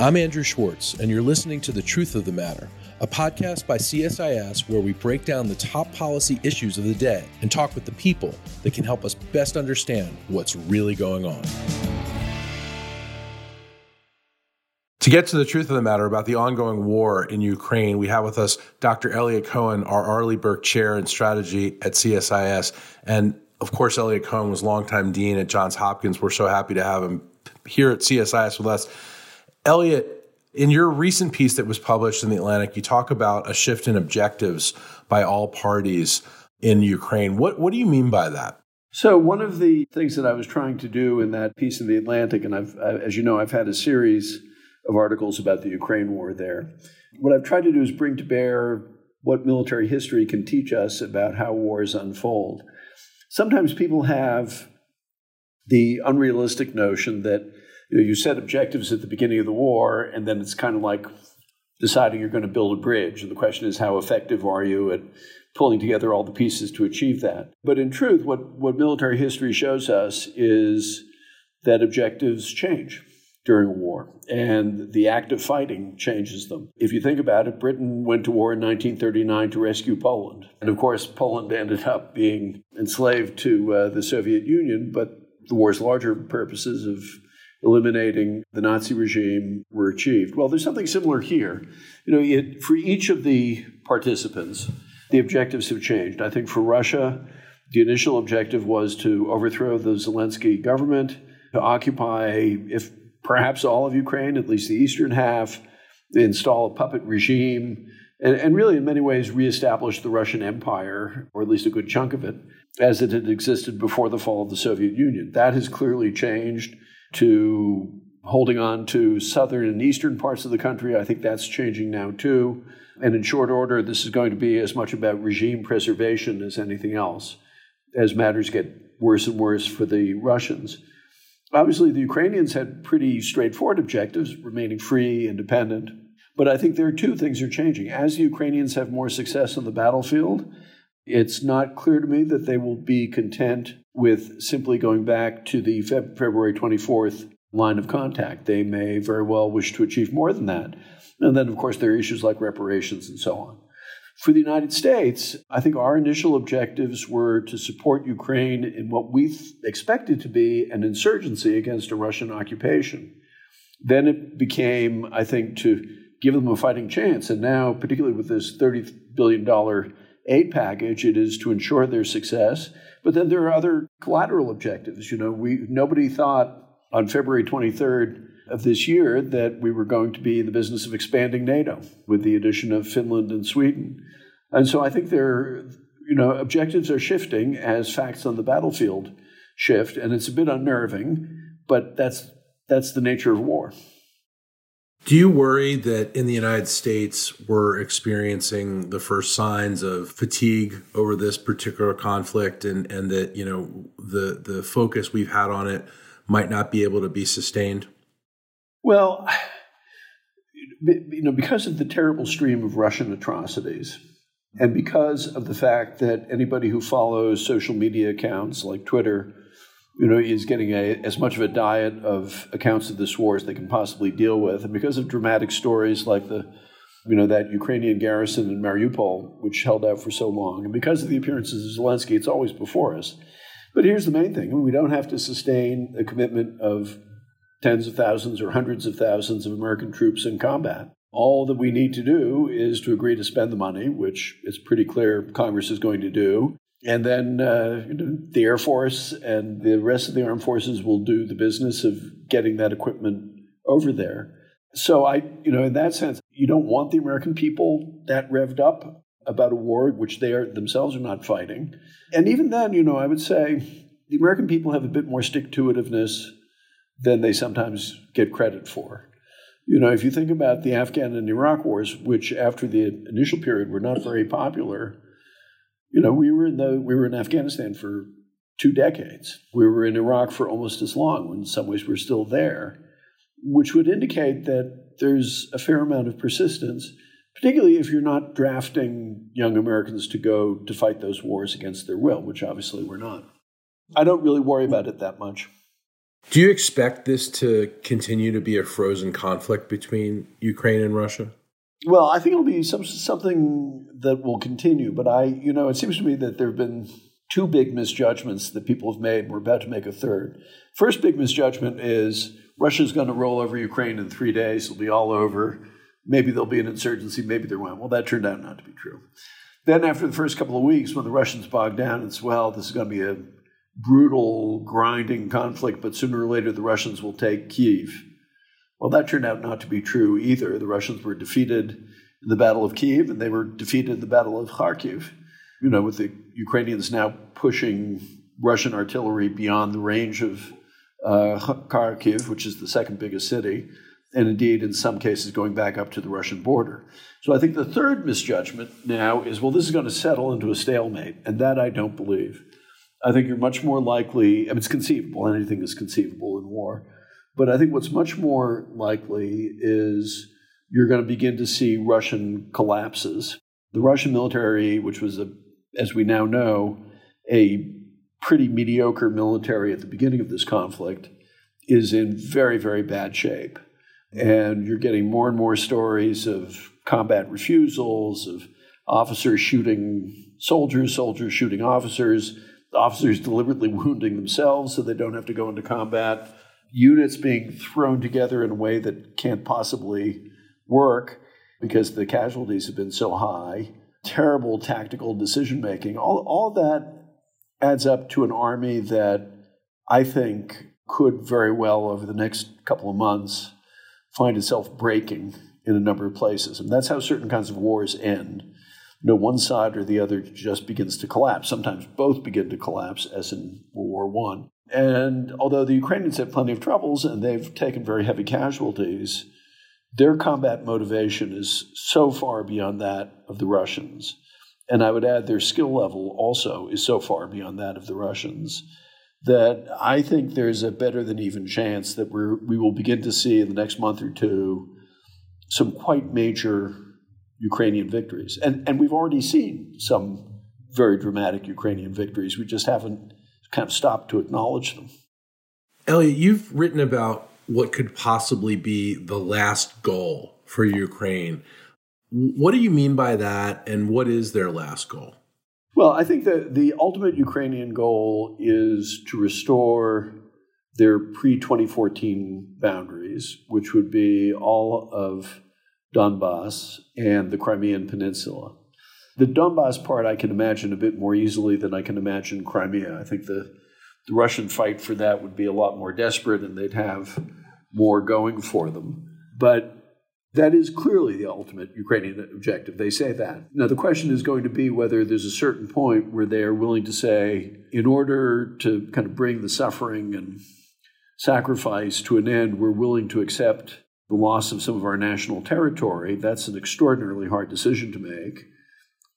I'm Andrew Schwartz, and you're listening to The Truth of the Matter, a podcast by CSIS where we break down the top policy issues of the day and talk with the people that can help us best understand what's really going on. To get to the truth of the matter about the ongoing war in Ukraine, we have with us Dr. Eliot Cohen, our Arleigh Burke Chair in Strategy at CSIS. And of course, Eliot Cohen was longtime dean at Johns Hopkins. We're so happy to have him here at CSIS with us. Eliot, in your recent piece that was published in the Atlantic, you talk about a shift in objectives by all parties in Ukraine. What what do you mean by that? So one of the things that I was trying to do in that piece in the Atlantic, and I've, as you know, I've had a series of articles about the Ukraine war there. What I've tried to do is bring to bear what military history can teach us about how wars unfold. Sometimes people have the unrealistic notion that you, know, you set objectives at the beginning of the war, and then it's kind of like deciding you're going to build a bridge. And the question is, how effective are you at pulling together all the pieces to achieve that? But in truth, what, what military history shows us is that objectives change during a war, and the act of fighting changes them. If you think about it, Britain went to war in 1939 to rescue Poland. And of course, Poland ended up being enslaved to uh, the Soviet Union, but the war's larger purposes of eliminating the Nazi regime were achieved. Well, there's something similar here. You know, it, for each of the participants, the objectives have changed. I think for Russia, the initial objective was to overthrow the Zelensky government, to occupy, if perhaps all of Ukraine, at least the eastern half, install a puppet regime, and, and really, in many ways, reestablish the Russian Empire, or at least a good chunk of it, as it had existed before the fall of the Soviet Union. That has clearly changed to holding on to southern and eastern parts of the country. I think that's changing now too. And in short order, this is going to be as much about regime preservation as anything else, as matters get worse and worse for the Russians. Obviously, the Ukrainians had pretty straightforward objectives, remaining free, independent. But I think there are two things are changing. As the Ukrainians have more success on the battlefield, it's not clear to me that they will be content with simply going back to the Feb- February 24th line of contact. They may very well wish to achieve more than that. And then, of course, there are issues like reparations and so on. For the United States, I think our initial objectives were to support Ukraine in what we expected to be an insurgency against a Russian occupation. Then it became, I think, to give them a fighting chance. And now, particularly with this $30 billion aid package, it is to ensure their success. But then there are other collateral objectives. You know, we nobody thought on February 23rd of this year that we were going to be in the business of expanding NATO with the addition of Finland and Sweden. And so I think there, you know, objectives are shifting as facts on the battlefield shift, and it's a bit unnerving, but that's that's the nature of war. Do you worry that in the United States we're experiencing the first signs of fatigue over this particular conflict and, and that, you know, the the focus we've had on it might not be able to be sustained? Well, you know, because of the terrible stream of Russian atrocities, and because of the fact that anybody who follows social media accounts like Twitter you know, is getting a, as much of a diet of accounts of this war as they can possibly deal with. And because of dramatic stories like the, you know, that Ukrainian garrison in Mariupol, which held out for so long, and because of the appearances of Zelensky, it's always before us. But here's the main thing we don't have to sustain a commitment of tens of thousands or hundreds of thousands of American troops in combat. All that we need to do is to agree to spend the money, which it's pretty clear Congress is going to do, and then uh, the Air Force and the rest of the armed forces will do the business of getting that equipment over there. So I, you know, in that sense, you don't want the American people that revved up about a war which they are themselves are not fighting. And even then, you know, I would say the American people have a bit more stick to itiveness than they sometimes get credit for. You know, if you think about the Afghan and Iraq wars, which after the initial period were not very popular, you know, we were in the we were in Afghanistan for two decades. We were in Iraq for almost as long. In some ways we're still there, which would indicate that there's a fair amount of persistence, particularly if you're not drafting young Americans to go to fight those wars against their will, which obviously we're not. I don't really worry about it that much. Do you expect this to continue to be a frozen conflict between Ukraine and Russia? Well, I think it'll be some, something that will continue. But I, you know, it seems to me that there have been two big misjudgments that people have made. We're about to make a third. First big misjudgment is Russia's going to roll over Ukraine in three days. It'll be all over. Maybe there'll be an insurgency. Maybe there won't. Well, that turned out not to be true. Then, after the first couple of weeks, when the Russians bogged down said, well, this is going to be a brutal, grinding conflict, but sooner or later the Russians will take Kiev. Well, that turned out not to be true either. The Russians were defeated in the Battle of Kiev, and they were defeated in the Battle of Kharkiv. You know, with the Ukrainians now pushing Russian artillery beyond the range of uh, Kharkiv, which is the second biggest city, and indeed, in some cases, going back up to the Russian border. So I think the third misjudgment now is well, this is going to settle into a stalemate, and that I don't believe. I think you're much more likely, I mean, it's conceivable, anything is conceivable in war, but I think what's much more likely is you're going to begin to see Russian collapses. The Russian military, which was, a, as we now know, a pretty mediocre military at the beginning of this conflict, is in very, very bad shape. And you're getting more and more stories of combat refusals, of officers shooting soldiers, soldiers shooting officers officers deliberately wounding themselves so they don't have to go into combat, units being thrown together in a way that can't possibly work because the casualties have been so high, terrible tactical decision making. All, all that adds up to an army that I think could very well, over the next couple of months, find itself breaking in a number of places. And that's how certain kinds of wars end no one side or the other just begins to collapse. Sometimes both begin to collapse, as in World War One. And although the Ukrainians have plenty of troubles and they've taken very heavy casualties, their combat motivation is so far beyond that of the Russians. And I would add their skill level also is so far beyond that of the Russians that I think there's a better than even chance that we we will begin to see in the next month or two some quite major Ukrainian victories. And, and we've already seen some very dramatic Ukrainian victories. We just haven't kind of stopped to acknowledge them. Eliot, you've written about what could possibly be the last goal for Ukraine. What do you mean by that, and what is their last goal? Well, I think that the ultimate Ukrainian goal is to restore their pre 2014 boundaries, which would be all of Donbass and the Crimean Peninsula. The Donbass part I can imagine a bit more easily than I can imagine Crimea. I think the, the Russian fight for that would be a lot more desperate and they'd have more going for them. But that is clearly the ultimate Ukrainian objective. They say that. Now, the question is going to be whether there's a certain point where they are willing to say, in order to kind of bring the suffering and sacrifice to an end, we're willing to accept the loss of some of our national territory, that's an extraordinarily hard decision to make.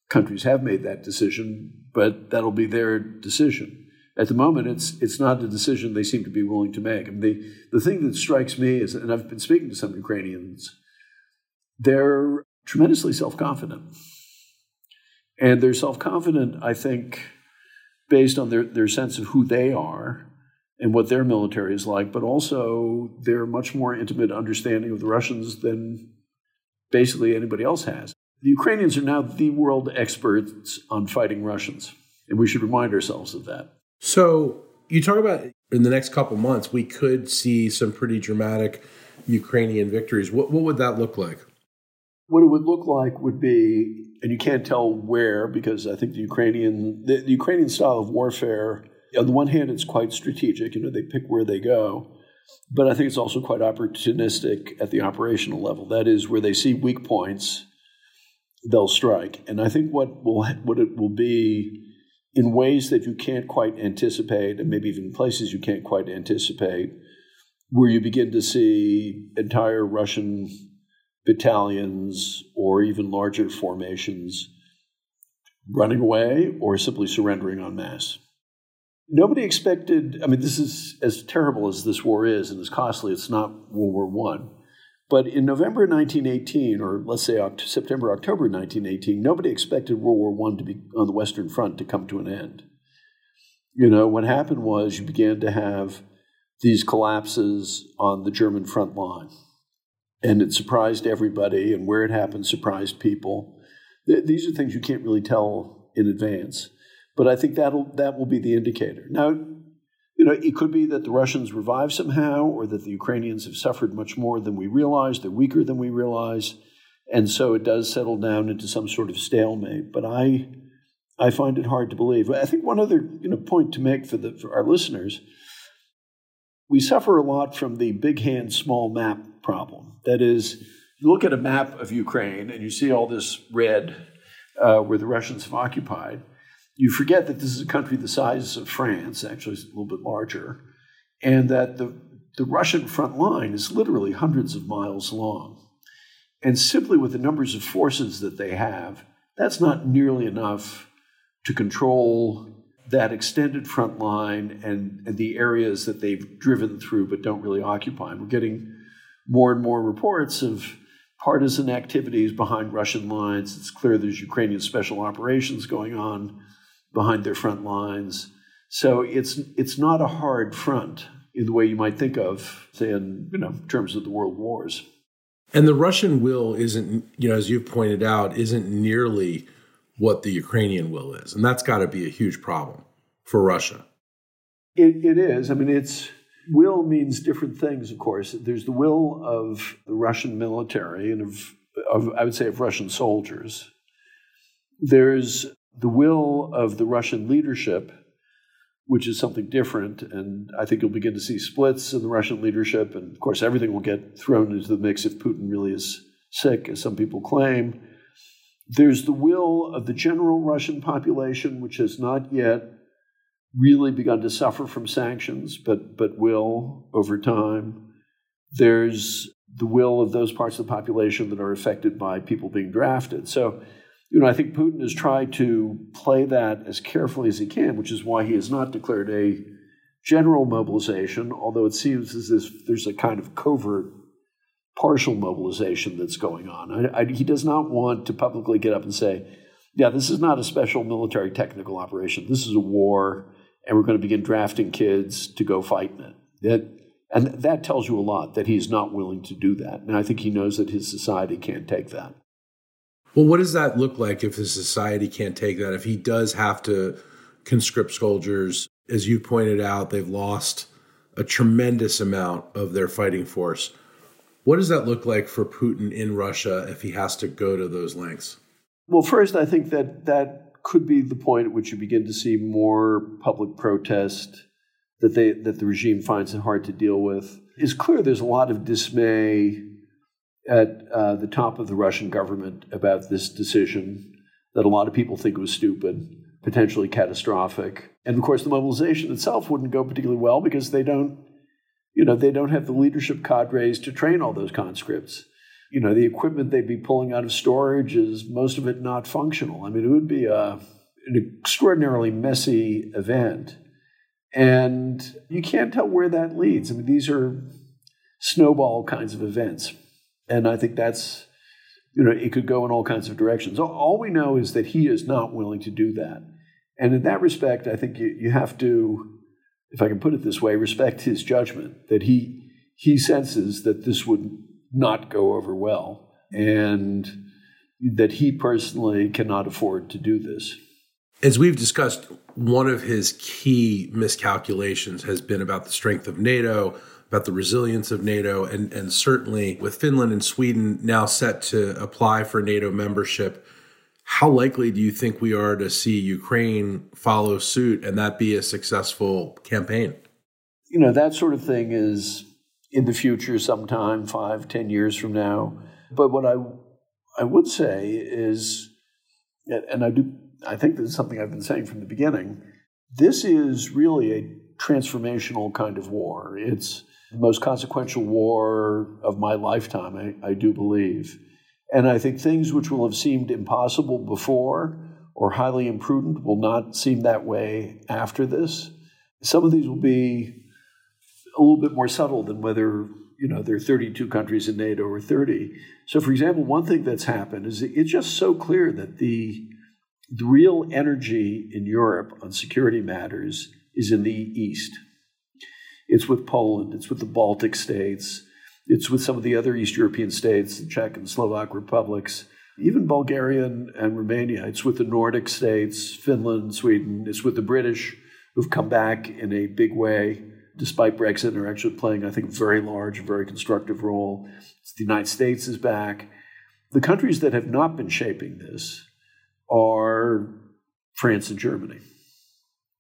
Countries have made that decision, but that'll be their decision. At the moment, it's it's not a decision they seem to be willing to make. I mean, the, the thing that strikes me is, and I've been speaking to some Ukrainians, they're tremendously self confident. And they're self confident, I think, based on their, their sense of who they are and what their military is like, but also their much more intimate understanding of the Russians than basically anybody else has. The Ukrainians are now the world experts on fighting Russians, and we should remind ourselves of that. So, you talk about in the next couple months, we could see some pretty dramatic Ukrainian victories. What, what would that look like? What it would look like would be, and you can't tell where because I think the Ukrainian the, the Ukrainian style of warfare on the one hand, it's quite strategic. You know, they pick where they go. But I think it's also quite opportunistic at the operational level. That is, where they see weak points, they'll strike. And I think what will what it will be in ways that you can't quite anticipate, and maybe even places you can't quite anticipate, where you begin to see entire Russian battalions or even larger formations running away or simply surrendering en masse. Nobody expected, I mean, this is as terrible as this war is and as costly, it's not World War One. But in November 1918, or let's say September, October 1918, nobody expected World War One to be on the Western Front to come to an end. You know, what happened was you began to have these collapses on the German front line. And it surprised everybody, and where it happened surprised people. These are things you can't really tell in advance. But I think that'll that will be the indicator. Now, you know, it could be that the Russians revive somehow, or that the Ukrainians have suffered much more than we realize. They're weaker than we realize, and so it does settle down into some sort of stalemate. But I, I find it hard to believe. I think one other you know point to make for the for our listeners we suffer a lot from the big hand, small map problem. That is, you look at a map of Ukraine and you see all this red uh, where the Russians have occupied. You forget that this is a country the size of France, actually, it's a little bit larger, and that the, the Russian front line is literally hundreds of miles long. And simply with the numbers of forces that they have, that's not nearly enough to control that extended front line and, and the areas that they've driven through but don't really occupy. And we're getting more and more reports of partisan activities behind Russian lines. It's clear there's Ukrainian special operations going on behind their front lines. So it's it's not a hard front in the way you might think of, say, in you know terms of the world wars. And the Russian will isn't, you know, as you've pointed out, isn't nearly what the Ukrainian will is. And that's got to be a huge problem for Russia. It, it is. I mean, it's will means different things, of course. There's the will of the Russian military and of, of I would say, of Russian soldiers. There's the will of the Russian leadership, which is something different. And I think you'll begin to see splits in the Russian leadership. And of course, everything will get thrown into the mix if Putin really is sick, as some people claim. There's the will of the general Russian population, which has not yet really begun to suffer from sanctions, but, but will over time. There's the will of those parts of the population that are affected by people being drafted. So, you know, I think Putin has tried to play that as carefully as he can, which is why he has not declared a general mobilization, although it seems as if there's a kind of covert partial mobilization that's going on. I, I, he does not want to publicly get up and say, yeah, this is not a special military technical operation. This is a war, and we're going to begin drafting kids to go fight in it. That, and that tells you a lot that he's not willing to do that. And I think he knows that his society can't take that. Well, what does that look like if his society can't take that? If he does have to conscript soldiers, as you pointed out, they've lost a tremendous amount of their fighting force. What does that look like for Putin in Russia if he has to go to those lengths? Well, first, I think that that could be the point at which you begin to see more public protest that they that the regime finds it hard to deal with. It's clear there's a lot of dismay at uh, the top of the Russian government about this decision that a lot of people think was stupid, potentially catastrophic. And of course, the mobilization itself wouldn't go particularly well because they don't you know, they don't have the leadership cadres to train all those conscripts. You know, the equipment they'd be pulling out of storage is most of it not functional. I mean, it would be a, an extraordinarily messy event. And you can't tell where that leads. I mean, these are snowball kinds of events. And I think that's, you know, it could go in all kinds of directions. All we know is that he is not willing to do that. And in that respect, I think you, you have to if I can put it this way, respect his judgment that he he senses that this would not go over well and that he personally cannot afford to do this. As we've discussed, one of his key miscalculations has been about the strength of NATO, about the resilience of NATO, and, and certainly with Finland and Sweden now set to apply for NATO membership, how likely do you think we are to see Ukraine follow suit and that be a successful campaign? You know, that sort of thing is in the future sometime, five, ten years from now. But what I I would say is, and I do, I think this is something I've been saying from the beginning. This is really a transformational kind of war. It's the most consequential war of my lifetime, I, I do believe. And I think things which will have seemed impossible before or highly imprudent will not seem that way after this. Some of these will be a little bit more subtle than whether you know there are 32 countries in NATO or 30. So, for example, one thing that's happened is it's just so clear that the the real energy in Europe on security matters is in the East. It's with Poland. It's with the Baltic states. It's with some of the other East European states, the Czech and Slovak republics, even Bulgaria and, and Romania. It's with the Nordic states, Finland, Sweden. It's with the British, who've come back in a big way, despite Brexit, and are actually playing, I think, a very large, very constructive role. It's the United States is back. The countries that have not been shaping this are France and Germany.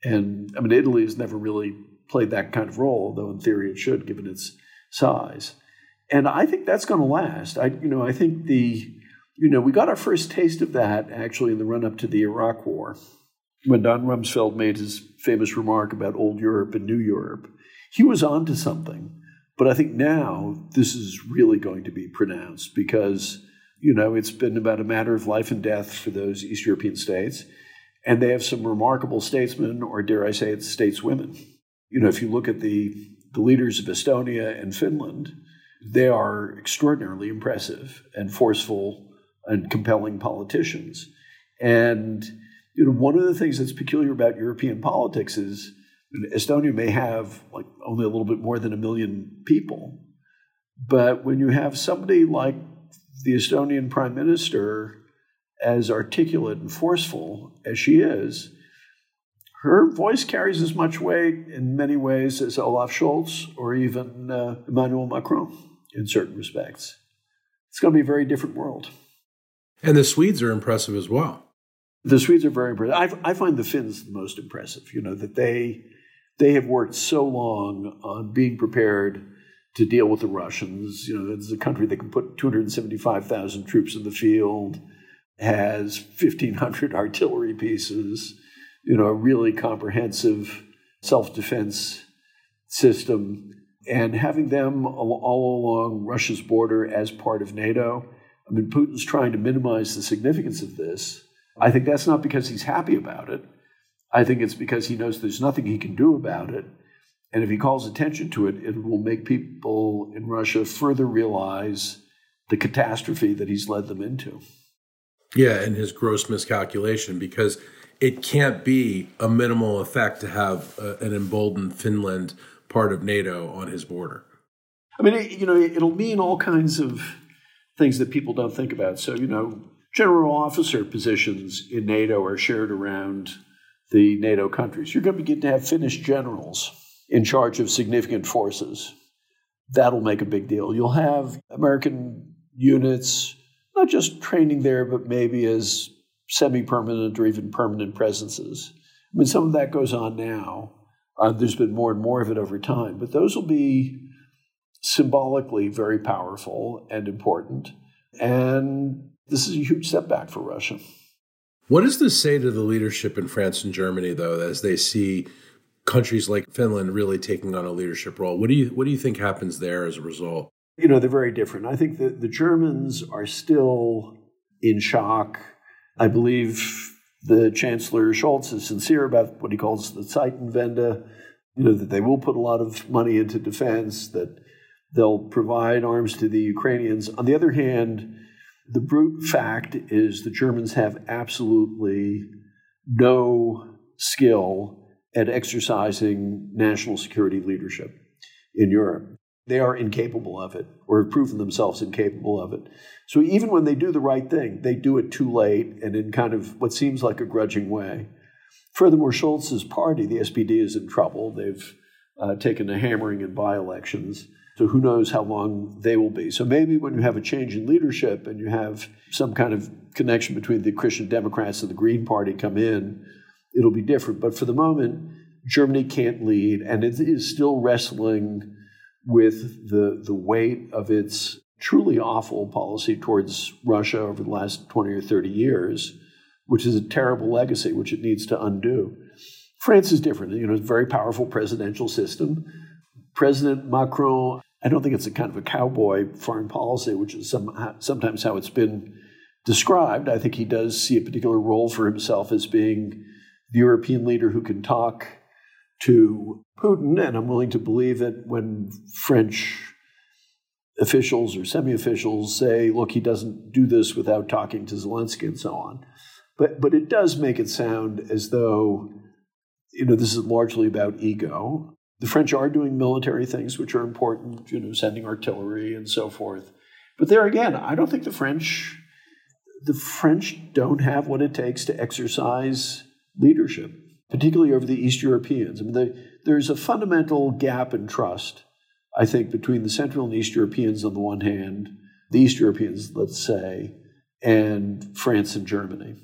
And I mean, Italy has never really played that kind of role, though in theory it should, given its size. And I think that's going to last. I, you know, I think the, you know, we got our first taste of that actually in the run up to the Iraq War, when Don Rumsfeld made his famous remark about old Europe and new Europe. He was onto something, but I think now this is really going to be pronounced because, you know, it's been about a matter of life and death for those East European states. And they have some remarkable statesmen, or dare I say it, stateswomen. You know, if you look at the, the leaders of Estonia and Finland, they are extraordinarily impressive and forceful and compelling politicians. And you know, one of the things that's peculiar about European politics is Estonia may have like only a little bit more than a million people, but when you have somebody like the Estonian prime minister as articulate and forceful as she is, her voice carries as much weight in many ways as Olaf Scholz or even uh, Emmanuel Macron in certain respects. It's going to be a very different world. And the Swedes are impressive as well. The Swedes are very impressive. I, I find the Finns the most impressive. You know that they they have worked so long on being prepared to deal with the Russians. You know, it's a country that can put 275,000 troops in the field, has 1,500 artillery pieces, you know, a really comprehensive self defense system. And having them all along Russia's border as part of NATO, I mean, Putin's trying to minimize the significance of this. I think that's not because he's happy about it. I think it's because he knows there's nothing he can do about it. And if he calls attention to it, it will make people in Russia further realize the catastrophe that he's led them into. Yeah, and his gross miscalculation because it can't be a minimal effect to have uh, an emboldened Finland part of NATO on his border. I mean, it, you know, it'll mean all kinds of things that people don't think about. So, you know, general officer positions in NATO are shared around the NATO countries. You're going to begin to have Finnish generals in charge of significant forces. That'll make a big deal. You'll have American units, not just training there, but maybe as semi permanent or even permanent presences. I mean, some of that goes on now. Uh, there's been more and more of it over time, but those will be symbolically very powerful and important. And this is a huge setback for Russia. What does this say to the leadership in France and Germany, though, as they see countries like Finland really taking on a leadership role? What do you what do you think happens there as a result? You know, they're very different. I think that the Germans are still in shock. I believe the Chancellor Scholz is sincere about what he calls the Zeitenwende, you know, that they will put a lot of money into defense, that they'll provide arms to the Ukrainians. On the other hand, the brute fact is the Germans have absolutely no skill at exercising national security leadership in Europe. They are incapable of it, or have proven themselves incapable of it. So even when they do the right thing, they do it too late and in kind of what seems like a grudging way. Furthermore, Scholz's party, the SPD, is in trouble. They've uh, taken a hammering in by elections. So who knows how long they will be. So maybe when you have a change in leadership and you have some kind of connection between the Christian Democrats and the Green Party come in, it'll be different. But for the moment, Germany can't lead, and it is still wrestling with the the weight of its truly awful policy towards Russia over the last 20 or 30 years, which is a terrible legacy which it needs to undo. France is different. You know, it's a very powerful presidential system. President Macron, I don't think it's a kind of a cowboy foreign policy, which is some, sometimes how it's been described. I think he does see a particular role for himself as being the European leader who can talk to Putin, and I'm willing to believe that when French officials or semi officials say, look, he doesn't do this without talking to Zelensky and so on. But, but it does make it sound as though, you know, this is largely about ego The French are doing military things which are important, you know, sending artillery and so forth. But there again, I don't think the French the French don't have what it takes to exercise leadership, particularly over the East Europeans. I mean, they, there's a fundamental gap in trust, I think, between the Central and East Europeans on the one hand, the East Europeans, let's say, and France and Germany.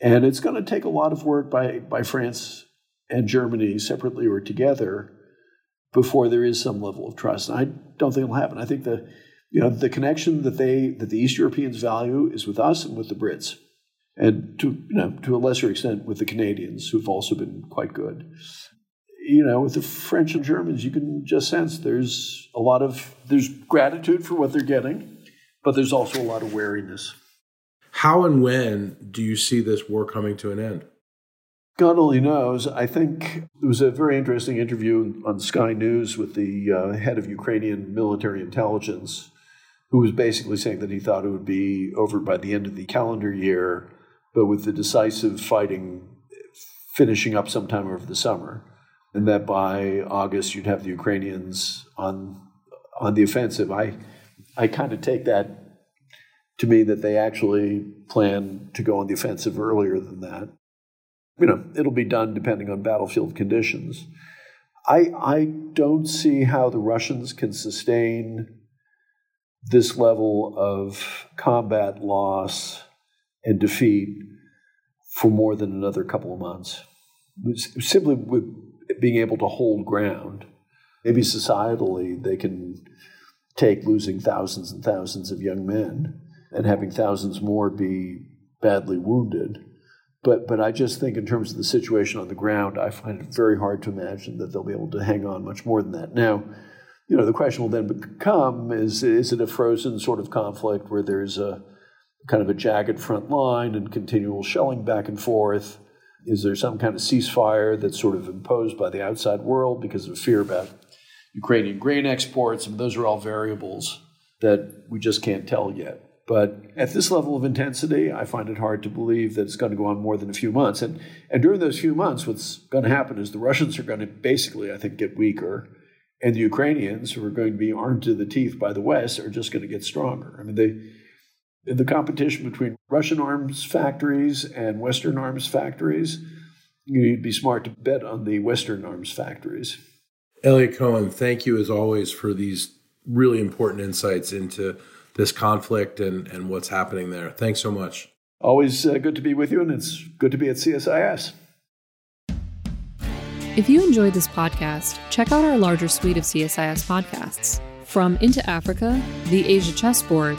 And it's going to take a lot of work by, by France and Germany separately or together before there is some level of trust. And I don't think it'll happen. I think the you know the connection that they that the East Europeans value is with us and with the Brits, and to you know to a lesser extent with the Canadians who've also been quite good. You know, with the French and Germans, you can just sense there's a lot of there's gratitude for what they're getting, but there's also a lot of wariness. How and when do you see this war coming to an end? God only knows. I think there was a very interesting interview on Sky News with the uh, head of Ukrainian military intelligence, who was basically saying that he thought it would be over by the end of the calendar year, but with the decisive fighting finishing up sometime over the summer, and that by August you'd have the Ukrainians on on the offensive. I I kind of take that to mean that they actually plan to go on the offensive earlier than that. You know, it'll be done depending on battlefield conditions. I I don't see how the Russians can sustain this level of combat loss and defeat for more than another couple of months. Simply with being able to hold ground. Maybe societally they can take losing thousands and thousands of young men and having thousands more be badly wounded. But, but I just think, in terms of the situation on the ground, I find it very hard to imagine that they'll be able to hang on much more than that. Now, you know, the question will then become is, is it a frozen sort of conflict where there's a kind of a jagged front line and continual shelling back and forth? Is there some kind of ceasefire that's sort of imposed by the outside world because of fear about Ukrainian grain exports? I mean, those are all variables that we just can't tell yet. But at this level of intensity, I find it hard to believe that it's going to go on more than a few months. And, and during those few months, what's going to happen is the Russians are going to basically, I think, get weaker and the Ukrainians, who are going to be armed to the teeth by the West, are just going to get stronger. I mean, they, the competition between Russian arms factories and Western arms factories, you'd be smart to bet on the Western arms factories. Eliot Cohen, thank you as always for these really important insights into this conflict and, and what's happening there. Thanks so much. Always uh, good to be with you, and it's good to be at CSIS. If you enjoyed this podcast, check out our larger suite of CSIS podcasts. From Into Africa, The Asia Chessboard,